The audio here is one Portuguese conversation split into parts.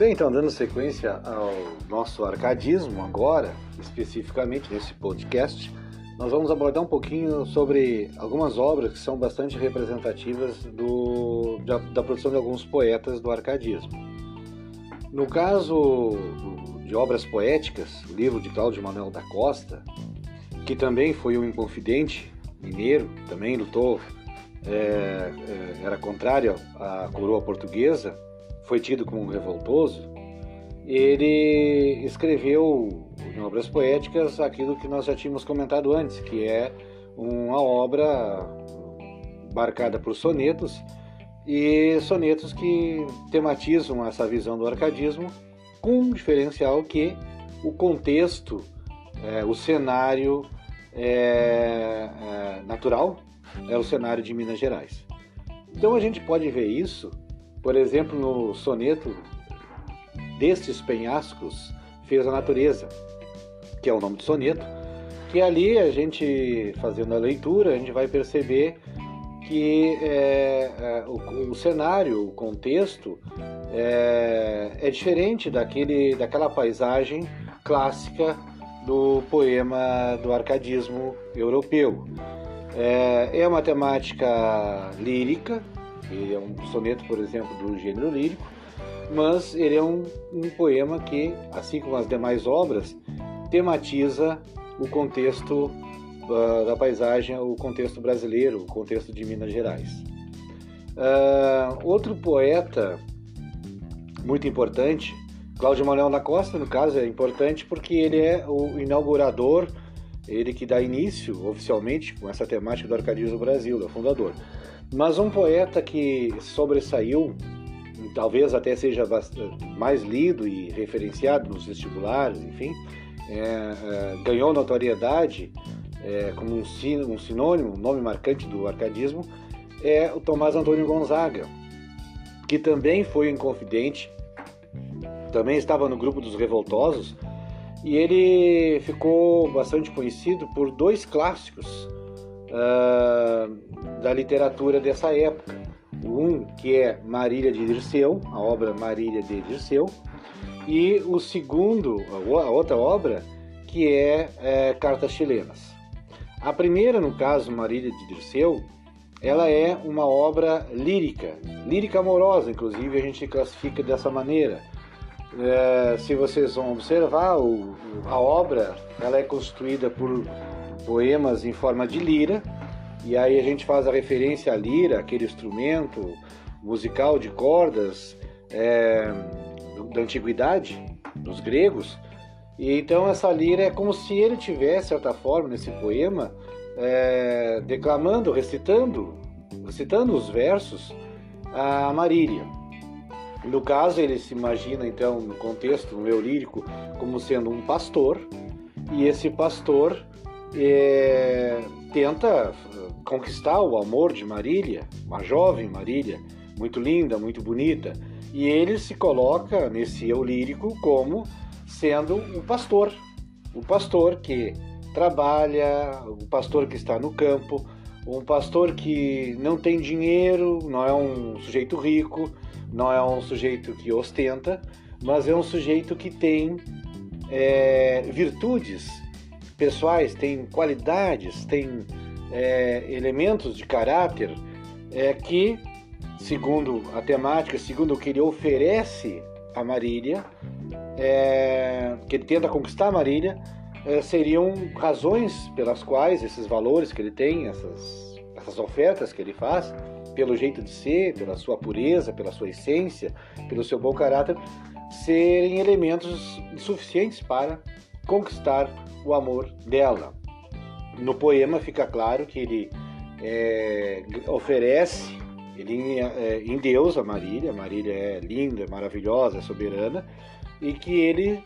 Bem, então, dando sequência ao nosso arcadismo agora, especificamente nesse podcast, nós vamos abordar um pouquinho sobre algumas obras que são bastante representativas do, da, da produção de alguns poetas do arcadismo. No caso de obras poéticas, o livro de Cláudio Manuel da Costa, que também foi um inconfidente mineiro, também lutou, é, é, era contrário à coroa portuguesa, foi tido como um revoltoso, ele escreveu em obras poéticas aquilo que nós já tínhamos comentado antes, que é uma obra marcada por sonetos e sonetos que tematizam essa visão do arcadismo com um diferencial que o contexto, é, o cenário é, é, natural é o cenário de Minas Gerais. Então a gente pode ver isso por exemplo, no soneto Destes penhascos fez a natureza, que é o nome do soneto, que ali a gente, fazendo a leitura, a gente vai perceber que é, é, o, o, cenário, o contexto é, é, diferente daquele, daquela paisagem clássica do poema do arcadismo europeu. É, é uma temática lírica, ele é um soneto, por exemplo, do gênero lírico, mas ele é um, um poema que, assim como as demais obras, tematiza o contexto uh, da paisagem, o contexto brasileiro, o contexto de Minas Gerais. Uh, outro poeta muito importante, Cláudio Manuel da Costa, no caso, é importante porque ele é o inaugurador, ele que dá início oficialmente com essa temática do Arcadismo Brasil, é o fundador. Mas um poeta que sobressaiu, talvez até seja mais lido e referenciado nos vestibulares, enfim, é, é, ganhou notoriedade é, como um, um sinônimo, um nome marcante do arcadismo, é o Tomás Antônio Gonzaga, que também foi um confidente, também estava no grupo dos revoltosos, e ele ficou bastante conhecido por dois clássicos uh, da literatura dessa época. Um que é Marília de Dirceu, a obra Marília de Dirceu, e o segundo, a outra obra, que é, é Cartas Chilenas. A primeira, no caso, Marília de Dirceu, ela é uma obra lírica, lírica amorosa, inclusive a gente classifica dessa maneira. É, se vocês vão observar, o, a obra ela é construída por poemas em forma de lira, e aí a gente faz a referência à lira, aquele instrumento musical de cordas é, da antiguidade, dos gregos. E então essa lira é como se ele tivesse, de certa forma, nesse poema, é, declamando, recitando, recitando os versos a Marília. No caso, ele se imagina, então, no contexto no meu lírico, como sendo um pastor, e esse pastor é, tenta conquistar o amor de Marília, uma jovem Marília, muito linda, muito bonita, e ele se coloca nesse eu lírico como sendo o pastor, o pastor que trabalha, o pastor que está no campo, um pastor que não tem dinheiro, não é um sujeito rico, não é um sujeito que ostenta, mas é um sujeito que tem é, virtudes pessoais, tem qualidades, tem é, elementos de caráter é, que, segundo a temática, segundo o que ele oferece a Marília, é, que ele tenta conquistar a Marília, é, seriam razões pelas quais esses valores que ele tem, essas, essas ofertas que ele faz, pelo jeito de ser, pela sua pureza, pela sua essência, pelo seu bom caráter, serem elementos suficientes para conquistar o amor dela. No poema fica claro que ele é, oferece ele é, em Deus a Marília, Marília é linda, maravilhosa, é soberana, e que ele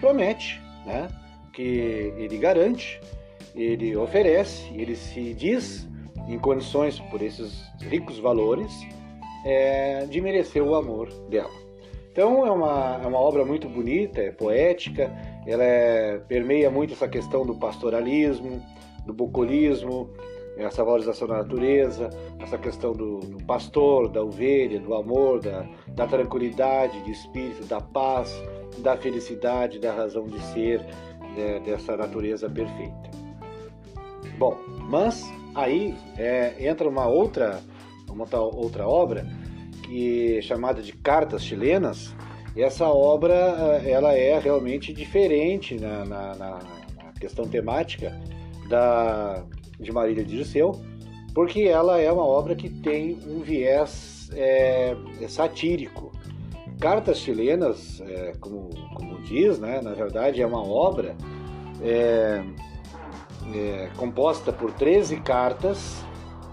promete, né? que ele garante, ele oferece, ele se diz em condições por esses ricos valores é, de merecer o amor dela. Então é uma, é uma obra muito bonita, é poética, ela é, permeia muito essa questão do pastoralismo, do bucolismo, essa valorização da natureza, essa questão do, do pastor, da ovelha, do amor, da, da, tranquilidade de espírito, da paz, da felicidade, da razão de ser né, dessa natureza perfeita. Bom, mas aí é, entra uma outra, uma outra obra que é chamada de Cartas Chilenas. Essa obra ela é realmente diferente na, na, na questão temática da de Marília de Dirceu, porque ela é uma obra que tem um viés é, satírico. Cartas Chilenas, é, como, como diz, né, na verdade é uma obra é composta por 13 cartas,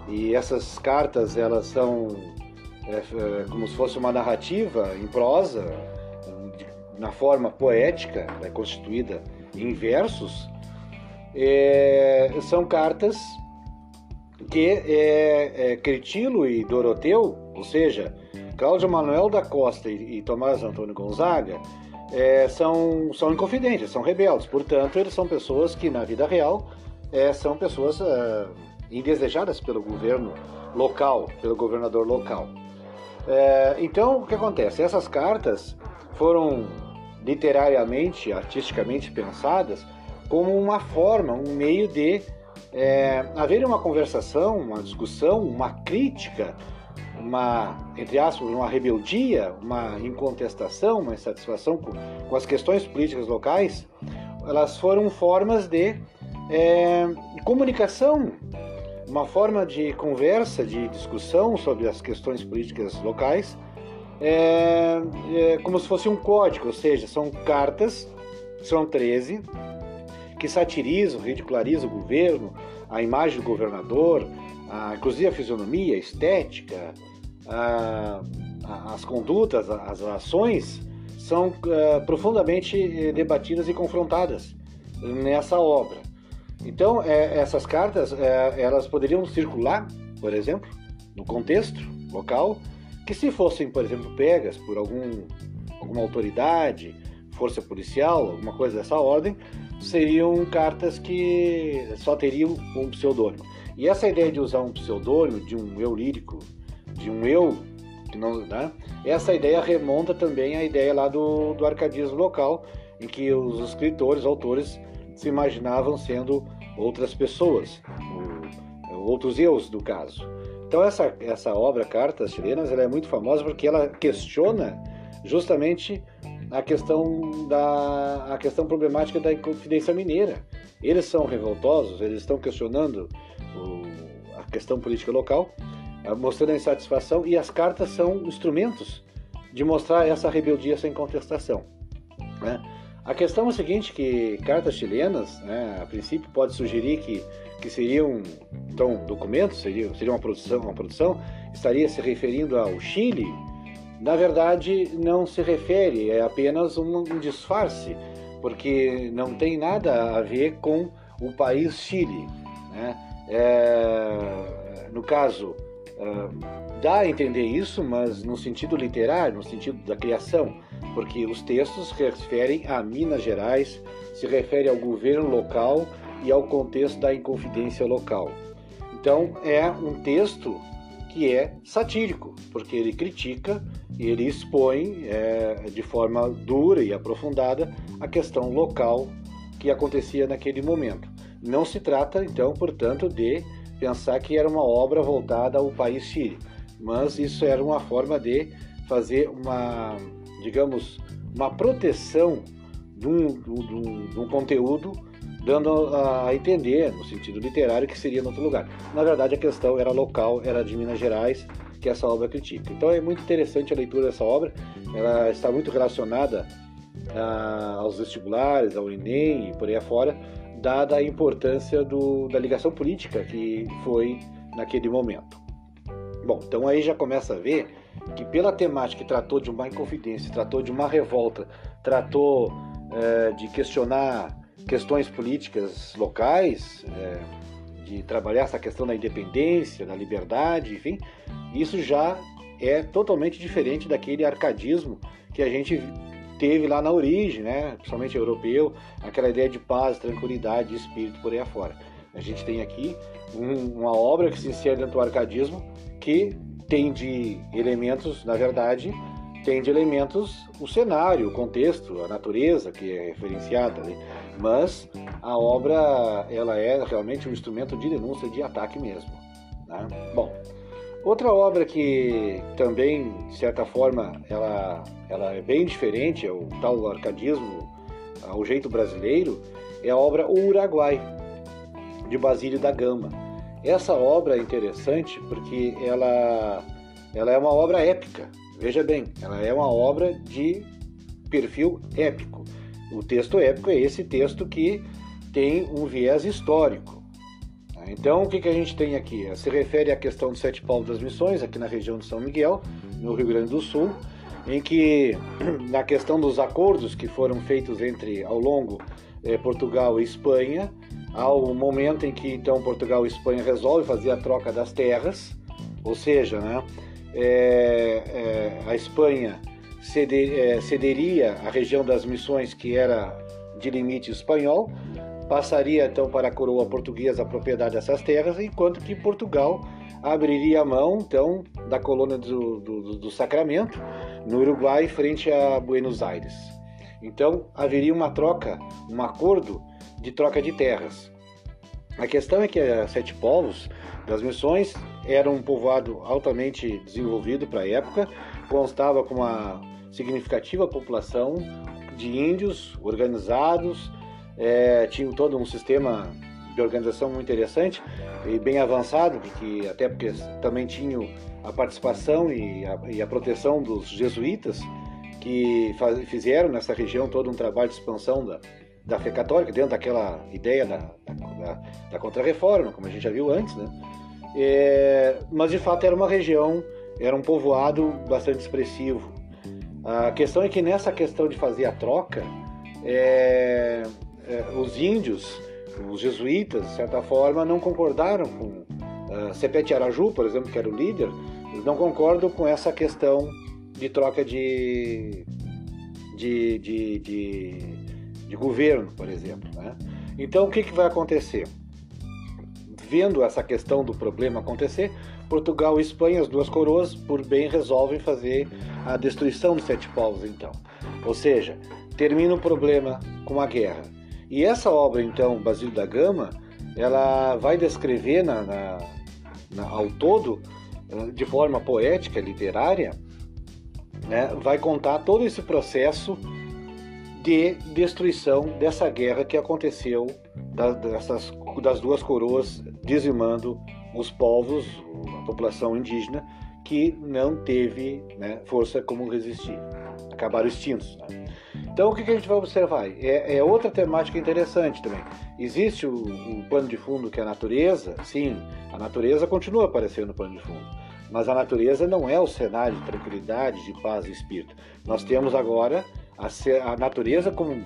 e essas cartas elas são é, como se fosse uma narrativa em prosa, na forma poética, né, constituída em versos, é, são cartas que é, é, e Doroteu, ou seja, Cláudio Manuel da Costa e, e Tomás Antônio Gonzaga, é, são, são inconfidentes, são rebeldes. Portanto, eles são pessoas que, na vida real, é, são pessoas é, indesejadas pelo governo local, pelo governador local. É, então, o que acontece? Essas cartas foram literariamente, artisticamente pensadas como uma forma, um meio de é, haver uma conversação, uma discussão, uma crítica, uma, entre aspas, uma rebeldia, uma incontestação, uma insatisfação com, com as questões políticas locais, elas foram formas de é, comunicação, uma forma de conversa, de discussão sobre as questões políticas locais, é, é, como se fosse um código, ou seja, são cartas, são 13, que satirizam, ridicularizam o governo, a imagem do governador, a, inclusive a fisionomia, a estética, a, a, as condutas, as ações são uh, profundamente eh, debatidas e confrontadas nessa obra. Então, é, essas cartas, é, elas poderiam circular, por exemplo, no contexto local, que se fossem, por exemplo, pegas por algum, alguma autoridade, força policial, alguma coisa dessa ordem, seriam cartas que só teriam um pseudônimo. E essa ideia de usar um pseudônimo, de um eu lírico, de um eu, que não, né? essa ideia remonta também à ideia lá do, do arcadismo local, em que os escritores, autores, se imaginavam sendo outras pessoas, outros eus do caso. Então essa, essa obra, Cartas Chilenas, ela é muito famosa porque ela questiona justamente a questão da a questão problemática da Inconfidência Mineira. Eles são revoltosos, eles estão questionando o, a questão política local, eh, mostrando a insatisfação e as cartas são instrumentos de mostrar essa rebeldia sem contestação. Né? A questão é a seguinte, que cartas chilenas, né, a princípio pode sugerir que, que seriam então documentos, seria, seria uma produção, uma produção, estaria se referindo ao Chile, na verdade não se refere, é apenas um, disfarce, porque não tem nada a ver com o país Chile. Né? É, no caso, é, dá a entender isso, mas no sentido literário, no sentido da criação, porque os textos se referem a Minas Gerais, se refere ao governo local e ao contexto da inconfidência local. Então é um texto que é satírico, porque ele critica e ele expõe é, de forma dura e aprofundada a questão local que acontecia naquele momento. Não se trata, então, portanto, de pensar que era uma obra voltada ao país Chile, mas isso era uma forma de fazer uma, digamos, uma proteção de um, de um, de um conteúdo dando a entender, no sentido literário, que seria em outro lugar. Na verdade, a questão era local, era de Minas Gerais, que essa obra critica. Então é muito interessante a leitura dessa obra, ela está muito relacionada a, aos vestibulares, ao Enem e por aí afora, dada a importância do, da ligação política que foi naquele momento. Bom, então aí já começa a ver que pela temática que tratou de uma inconfidência, tratou de uma revolta, tratou é, de questionar questões políticas locais, é, de trabalhar essa questão da independência, da liberdade, enfim, isso já é totalmente diferente daquele arcadismo que a gente teve lá na origem, né? principalmente europeu, aquela ideia de paz, tranquilidade, espírito por aí afora. A gente tem aqui um, uma obra que se insere dentro do arcadismo que tem de elementos, na verdade, tem de elementos o cenário, o contexto, a natureza que é referenciada, né? mas a obra ela é realmente um instrumento de denúncia, de ataque mesmo. Né? Bom, outra obra que também, de certa forma, ela, ela é bem diferente, é o tal arcadismo ao jeito brasileiro, é a obra O Uruguai, de Basílio da Gama. Essa obra é interessante porque ela, ela é uma obra épica. Veja bem, ela é uma obra de perfil épico. O texto épico é esse texto que tem um viés histórico. Então, o que, a gente tem aqui? Se refere à questão dos sete povos das missões, aqui na região de São Miguel, no Rio Grande do Sul, em que, na questão dos acordos que foram feitos entre, ao longo, eh, Portugal e Espanha, ao momento em que, então, Portugal e Espanha resolvem fazer a troca das terras, ou seja, né, é, é, a Espanha é, cederia a região das missões que era de limite espanhol, passaria então para a coroa portuguesa a propriedade dessas terras, enquanto que Portugal abriria a mão então da colônia do, do, do Sacramento no Uruguai frente a Buenos Aires. Então haveria uma troca, um acordo de troca de terras. A questão é que as sete povos das missões era um povoado altamente desenvolvido para a época, constava com uma significativa população de índios organizados, é, todo um sistema de organização muito interessante e bem avançado, porque até porque também tinham a participação e a, e a proteção dos jesuítas que faz, fizeram nessa região todo um trabalho de expansão da, da fé católica, dentro daquela ideia da, da, da contra-reforma, como a gente já viu antes, né? É, mas de fato era uma região, era um povoado bastante expressivo. A questão é que nessa questão de fazer a troca, é, é, os índios, os jesuítas, de certa forma, não concordaram com uh, Sepete Araju, por exemplo, que era o líder, eles não concordam com essa questão de troca de, de, de, de, de governo, por exemplo. Né? Então, o que, que vai acontecer? vendo essa questão do problema acontecer, Portugal e Espanha, as duas coroas, por bem resolvem fazer a destruição dos sete povos, então. Ou seja, termina o problema com a guerra. E essa obra, então, Basílio da Gama, ela vai descrever na, na, na, ao todo, de forma poética, literária, né, vai contar todo esse processo de destruição dessa guerra que aconteceu dessas, das duas coroas dizimando os povos, a população indígena, que não teve né, força como resistir. Acabaram extintos. Né? Então, o que a gente vai observar? É, é outra temática interessante também. Existe o, o pano de fundo que é a natureza, sim, a natureza continua aparecendo no pano de fundo, mas a natureza não é o cenário de tranquilidade, de paz e espírito. Nós temos agora a, a natureza como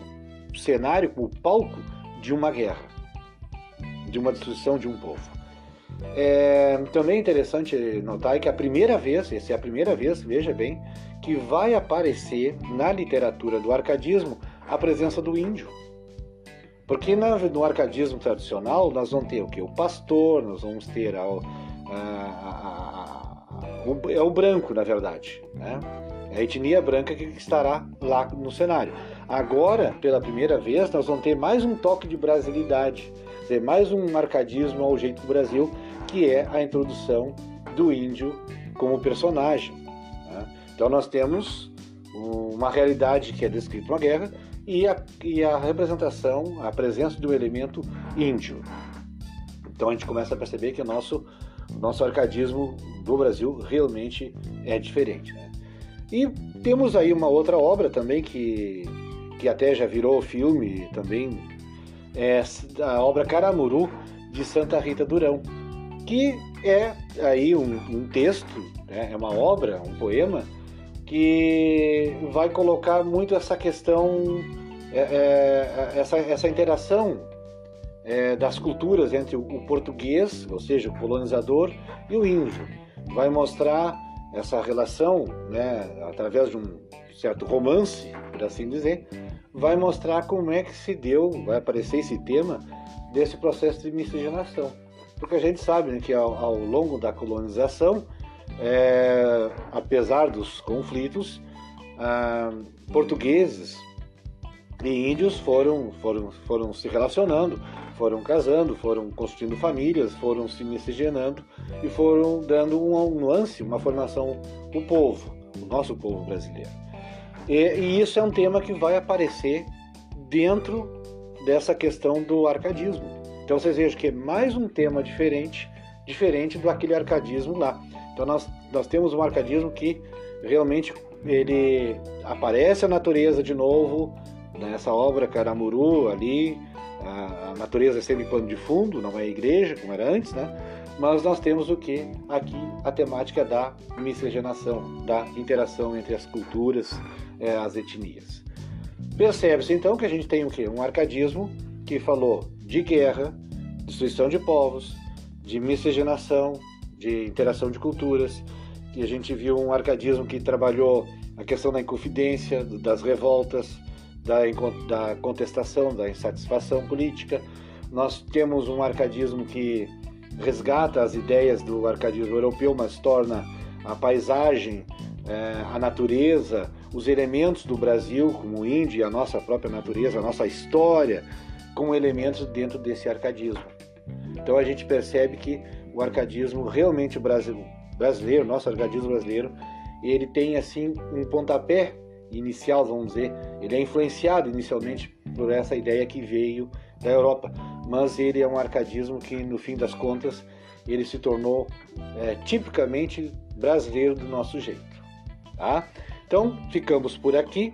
cenário, como palco de uma guerra, de uma destruição de um povo. É, também é interessante notar que a primeira vez, essa é a primeira vez, veja bem, que vai aparecer na literatura do arcadismo a presença do índio. Porque no arcadismo tradicional nós vamos ter o que? O pastor, nós vamos ter a, a, a, o, é o branco, na verdade. Né? É a etnia branca que estará lá no cenário. Agora, pela primeira vez, nós vamos ter mais um toque de brasilidade, mais um marcadismo ao jeito do Brasil, que é a introdução do índio como personagem. Né? Então nós temos uma realidade que é descrita uma guerra e a, e a representação, a presença do elemento índio. Então a gente começa a perceber que o nosso, nosso arcadismo do Brasil realmente é diferente. Né? E temos aí uma outra obra também que, que até já virou filme também, é a obra Caramuru de Santa Rita Durão, que é aí um, um texto, né, é uma obra, um poema que vai colocar muito essa questão, é, é, essa, essa interação é, das culturas entre o, o português, ou seja, o colonizador, e o índio. Vai mostrar essa relação, né, através de um certo romance, por assim dizer, vai mostrar como é que se deu, vai aparecer esse tema desse processo de miscigenação. Porque a gente sabe né, que ao, ao, longo da colonização, é, apesar dos conflitos, ah, portugueses e índios foram, foram, foram se relacionando, foram casando, foram construindo famílias, foram se miscigenando e foram dando um nuance, uma formação o povo, o nosso povo brasileiro. E, e isso é um tema que vai aparecer dentro dessa questão do arcadismo. Então vocês vejam que é mais um tema diferente, diferente do aquele arcadismo lá. Então nós, nós temos um arcadismo que realmente ele aparece a natureza de novo nessa obra Caramuru ali, a, a natureza é sempre pano de fundo, não é igreja como era antes, né? Mas nós temos o que aqui a temática da miscigenação, da interação entre as culturas, é, as etnias. Percebe-se então que a gente tem o que? Um arcadismo que falou de guerra, destruição de povos, de miscigenação, de interação de culturas, que a gente viu um arcadismo que trabalhou a questão da inconfidência, das revoltas, da, da contestação, da insatisfação política. Nós temos um arcadismo que resgata as ideias do arcadismo europeu, mas torna a paisagem, é, a natureza, os elementos do Brasil, como o índio e a nossa própria natureza, a nossa história, como elementos dentro desse arcadismo. Então a gente percebe que o arcadismo realmente brasileiro, nosso arcadismo brasileiro, ele tem assim um pontapé inicial, vamos dizer, ele é influenciado inicialmente por essa ideia que veio da Europa, mas ele é um arcadismo que, no fim das contas, ele se tornou é, tipicamente brasileiro do nosso jeito. Tá? Então, ficamos por aqui.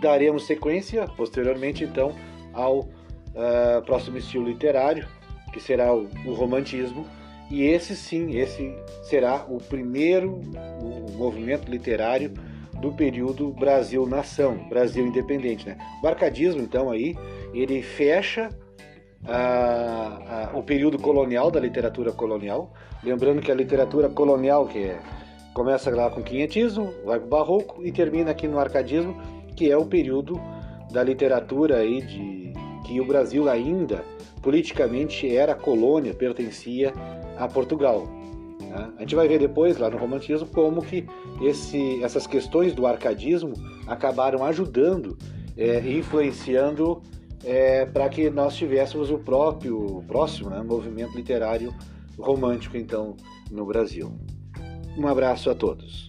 Daremos sequência posteriormente, então, ao uh, próximo estilo literário, que será o, o, romantismo. E esse sim, esse será o primeiro o movimento literário do período Brasil-nação, Brasil independente. Né? O arcadismo, então, aí, ele fecha a, a, o período colonial da literatura colonial. Lembrando que a literatura colonial, que é, começa lá com o quinhentismo, vai para o barroco e termina aqui no arcadismo, que é o período da literatura aí de que o Brasil ainda politicamente era colônia, pertencia a Portugal. Né? A gente vai ver depois, lá no romantismo, como que esse, essas questões do arcadismo acabaram ajudando, é, influenciando é, para que nós tivéssemos o próprio, o próximo né, movimento literário romântico, então, no Brasil. Um abraço a todos.